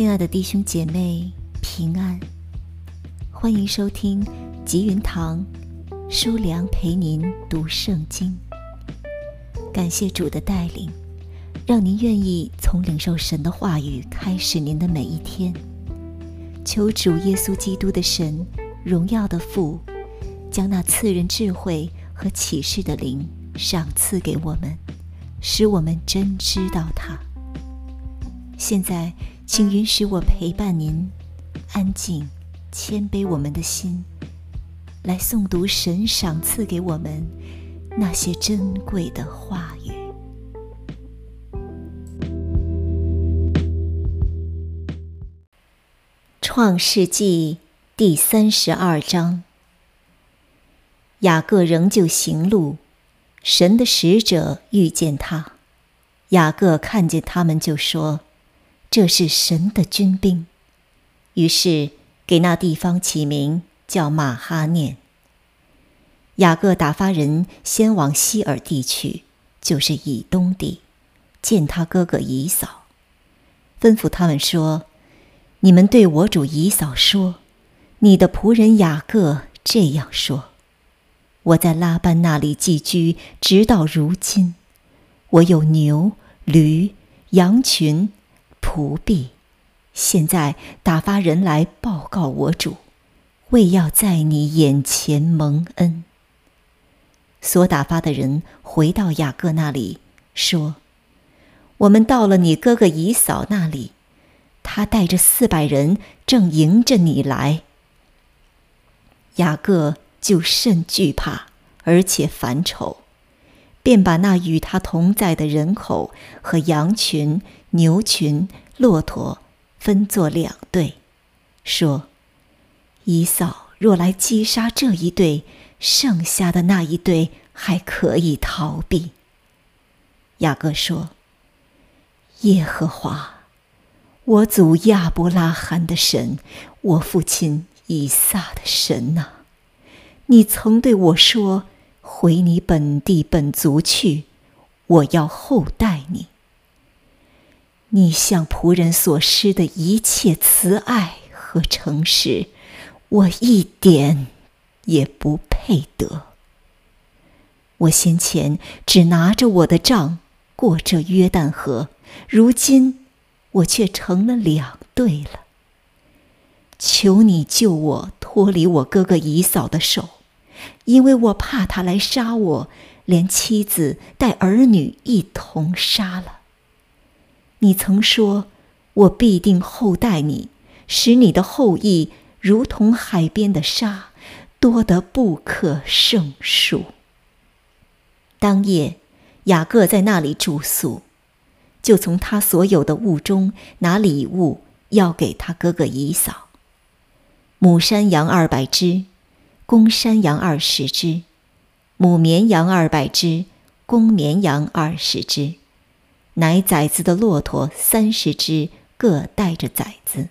亲爱的弟兄姐妹，平安！欢迎收听吉云堂书良陪您读圣经。感谢主的带领，让您愿意从领受神的话语开始您的每一天。求主耶稣基督的神，荣耀的父，将那赐人智慧和启示的灵赏赐给我们，使我们真知道他。现在，请允许我陪伴您，安静、谦卑我们的心，来诵读神赏赐给我们那些珍贵的话语。创世纪第三十二章，雅各仍旧行路，神的使者遇见他，雅各看见他们就说。这是神的军兵，于是给那地方起名叫马哈念。雅各打发人先往希尔地去，就是以东地，见他哥哥以扫，吩咐他们说：“你们对我主以扫说，你的仆人雅各这样说：我在拉班那里寄居，直到如今，我有牛、驴、羊群。”仆婢，现在打发人来报告我主，为要在你眼前蒙恩。所打发的人回到雅各那里，说：“我们到了你哥哥姨嫂那里，他带着四百人正迎着你来。”雅各就甚惧怕，而且烦愁，便把那与他同在的人口和羊群。牛群、骆驼分作两队，说：“以扫若来击杀这一队，剩下的那一队还可以逃避。”雅各说：“耶和华，我祖亚伯拉罕的神，我父亲以撒的神呐，你曾对我说：‘回你本地本族去，我要厚待你。’”你向仆人所施的一切慈爱和诚实，我一点也不配得。我先前只拿着我的杖过这约旦河，如今我却成了两对了。求你救我脱离我哥哥姨嫂的手，因为我怕他来杀我，连妻子带儿女一同杀了。你曾说：“我必定厚待你，使你的后裔如同海边的沙，多得不可胜数。”当夜，雅各在那里住宿，就从他所有的物中拿礼物要给他哥哥以扫：母山羊二百只，公山羊二十只，母绵羊二百只，公绵羊二十只。乃崽子的骆驼三十只，各带着崽子；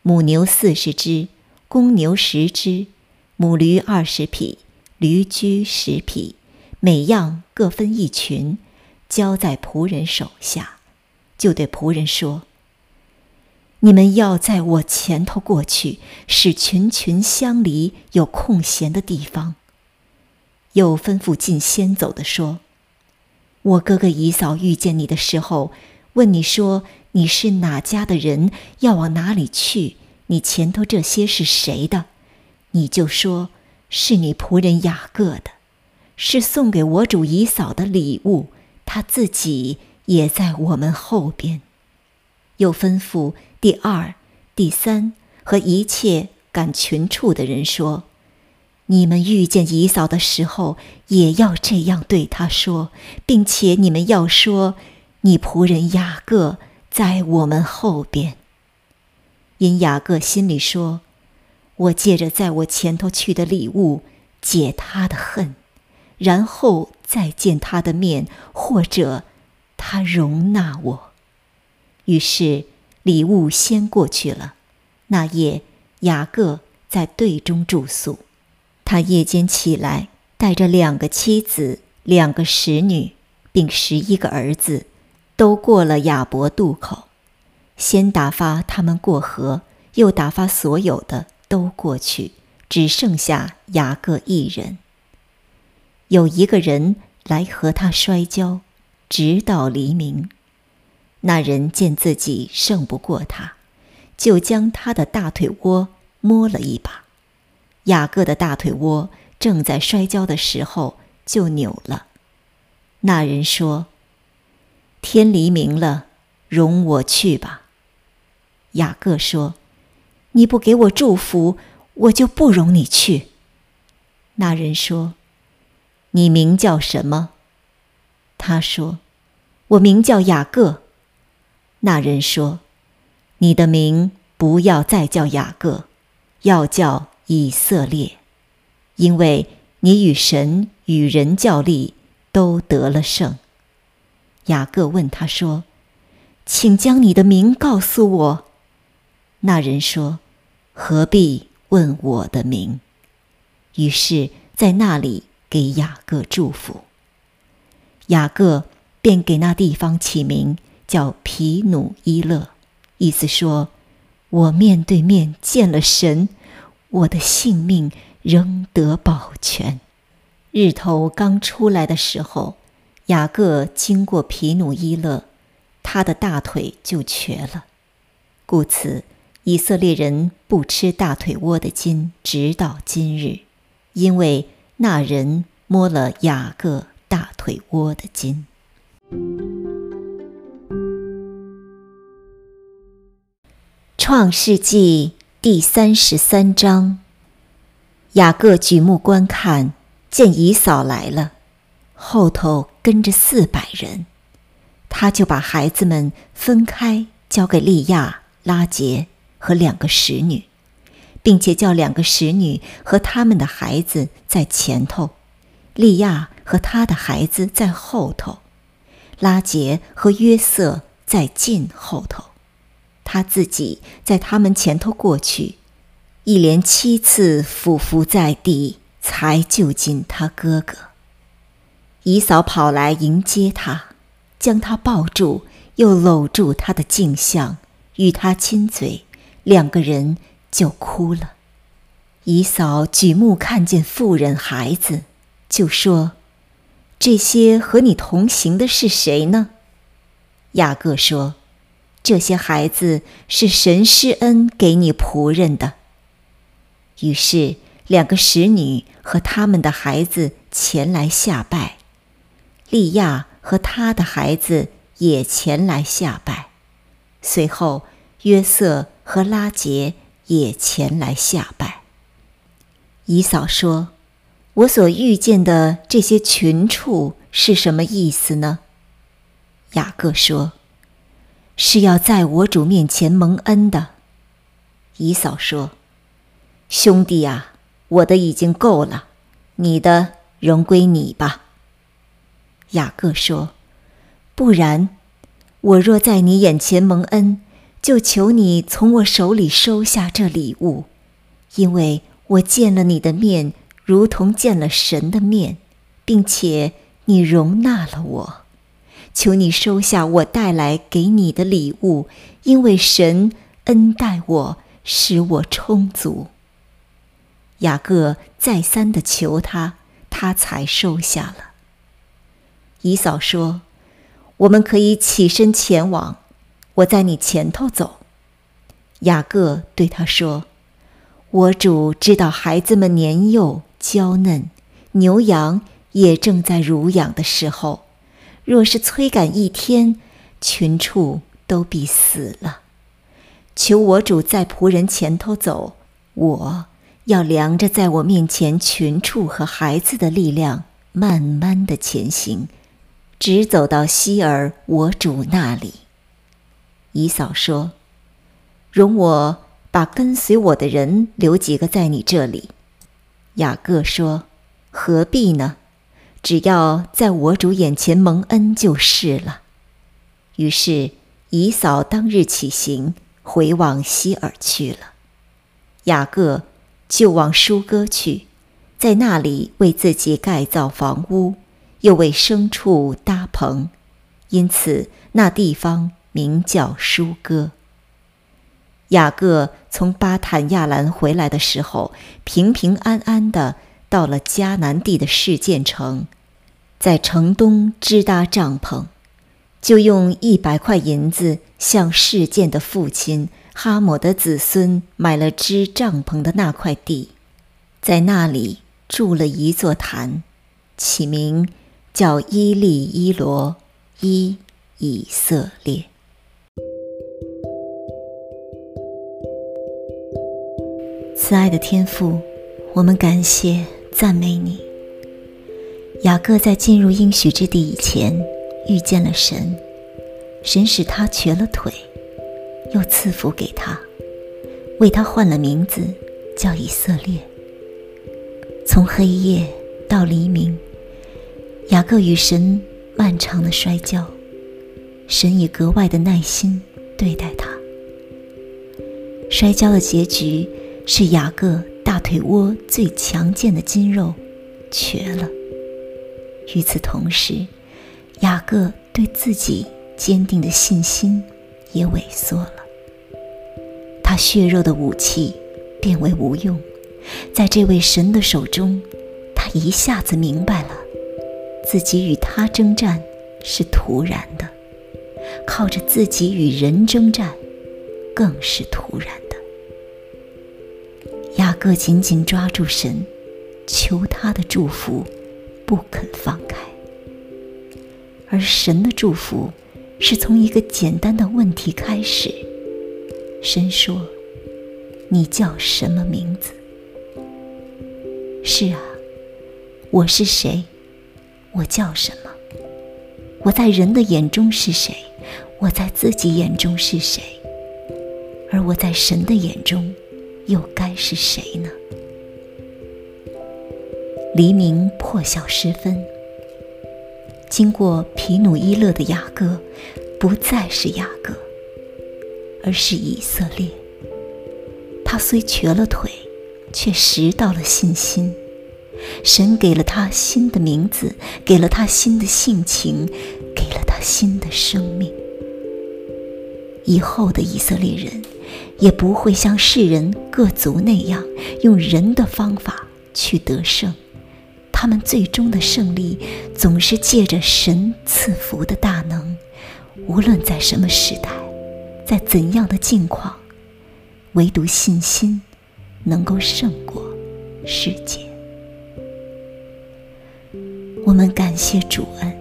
母牛四十只，公牛十只；母驴二十匹，驴驹十匹，每样各分一群，交在仆人手下。就对仆人说：“你们要在我前头过去，使群群相离，有空闲的地方。”又吩咐进先走的说。我哥哥姨嫂遇见你的时候，问你说你是哪家的人，要往哪里去？你前头这些是谁的？你就说是你仆人雅各的，是送给我主姨嫂的礼物。他自己也在我们后边。又吩咐第二、第三和一切赶群畜的人说。你们遇见姨嫂的时候，也要这样对她说，并且你们要说：“你仆人雅各在我们后边。”因雅各心里说：“我借着在我前头去的礼物解他的恨，然后再见他的面，或者他容纳我。”于是礼物先过去了。那夜雅各在队中住宿。他夜间起来，带着两个妻子、两个使女，并十一个儿子，都过了亚伯渡口。先打发他们过河，又打发所有的都过去，只剩下雅各一人。有一个人来和他摔跤，直到黎明。那人见自己胜不过他，就将他的大腿窝摸了一把。雅各的大腿窝正在摔跤的时候就扭了。那人说：“天黎明了，容我去吧。”雅各说：“你不给我祝福，我就不容你去。”那人说：“你名叫什么？”他说：“我名叫雅各。”那人说：“你的名不要再叫雅各，要叫以色列，因为你与神与人较力，都得了胜。”雅各问他说：“请将你的名告诉我。”那人说：“何必问我的名？”于是，在那里给雅各祝福。雅各便给那地方起名。叫皮努伊勒，意思说：“我面对面见了神，我的性命仍得保全。”日头刚出来的时候，雅各经过皮努伊勒，他的大腿就瘸了。故此，以色列人不吃大腿窝的筋，直到今日，因为那人摸了雅各大腿窝的筋。创世纪第三十三章，雅各举目观看，见以扫来了，后头跟着四百人，他就把孩子们分开，交给利亚、拉杰和两个使女，并且叫两个使女和他们的孩子在前头，利亚和他的孩子在后头，拉杰和约瑟在近后头。他自己在他们前头过去，一连七次俯伏在地，才救进他哥哥。姨嫂跑来迎接他，将他抱住，又搂住他的镜像，与他亲嘴，两个人就哭了。姨嫂举目看见妇人孩子，就说：“这些和你同行的是谁呢？”雅各说。这些孩子是神施恩给你仆人的。于是，两个使女和他们的孩子前来下拜，利亚和他的孩子也前来下拜。随后，约瑟和拉杰也前来下拜。姨嫂说：“我所遇见的这些群畜是什么意思呢？”雅各说。是要在我主面前蒙恩的，姨嫂说：“兄弟啊，我的已经够了，你的仍归你吧。”雅各说：“不然，我若在你眼前蒙恩，就求你从我手里收下这礼物，因为我见了你的面，如同见了神的面，并且你容纳了我。”求你收下我带来给你的礼物，因为神恩待我，使我充足。雅各再三的求他，他才收下了。姨嫂说：“我们可以起身前往，我在你前头走。”雅各对他说：“我主知道孩子们年幼娇嫩，牛羊也正在乳养的时候。”若是催赶一天，群畜都必死了。求我主在仆人前头走，我要量着在我面前群畜和孩子的力量，慢慢的前行，直走到希尔我主那里。姨嫂说：“容我把跟随我的人留几个在你这里。”雅各说：“何必呢？”只要在我主眼前蒙恩就是了。于是姨嫂当日起行，回往希尔去了。雅各就往舒哥去，在那里为自己盖造房屋，又为牲畜搭棚，因此那地方名叫舒哥。雅各从巴坦亚兰回来的时候，平平安安的到了迦南地的示剑城，在城东支搭帐篷，就用一百块银子向示剑的父亲哈姆的子孙买了支帐篷的那块地，在那里筑了一座坛，起名叫伊利伊罗伊以色列。慈爱的天父，我们感谢赞美你。雅各在进入应许之地以前，遇见了神，神使他瘸了腿，又赐福给他，为他换了名字，叫以色列。从黑夜到黎明，雅各与神漫长的摔跤，神以格外的耐心对待他。摔跤的结局。是雅各大腿窝最强健的筋肉瘸了。与此同时，雅各对自己坚定的信心也萎缩了。他血肉的武器变为无用，在这位神的手中，他一下子明白了，自己与他征战是徒然的，靠着自己与人征战更是徒然的。雅各紧紧抓住神，求他的祝福，不肯放开。而神的祝福是从一个简单的问题开始。神说：“你叫什么名字？”是啊，我是谁？我叫什么？我在人的眼中是谁？我在自己眼中是谁？而我在神的眼中？又该是谁呢？黎明破晓时分，经过皮努伊勒的雅各，不再是雅各，而是以色列。他虽瘸了腿，却拾到了信心。神给了他新的名字，给了他新的性情，给了他新的生命。以后的以色列人。也不会像世人各族那样用人的方法去得胜，他们最终的胜利总是借着神赐福的大能。无论在什么时代，在怎样的境况，唯独信心能够胜过世界。我们感谢主恩，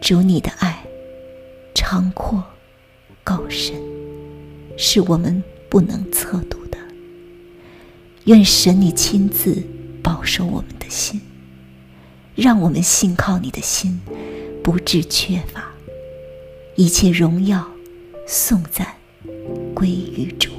主你的爱长阔高深。是我们不能测度的。愿神你亲自保守我们的心，让我们信靠你的心不致缺乏，一切荣耀颂赞归于主。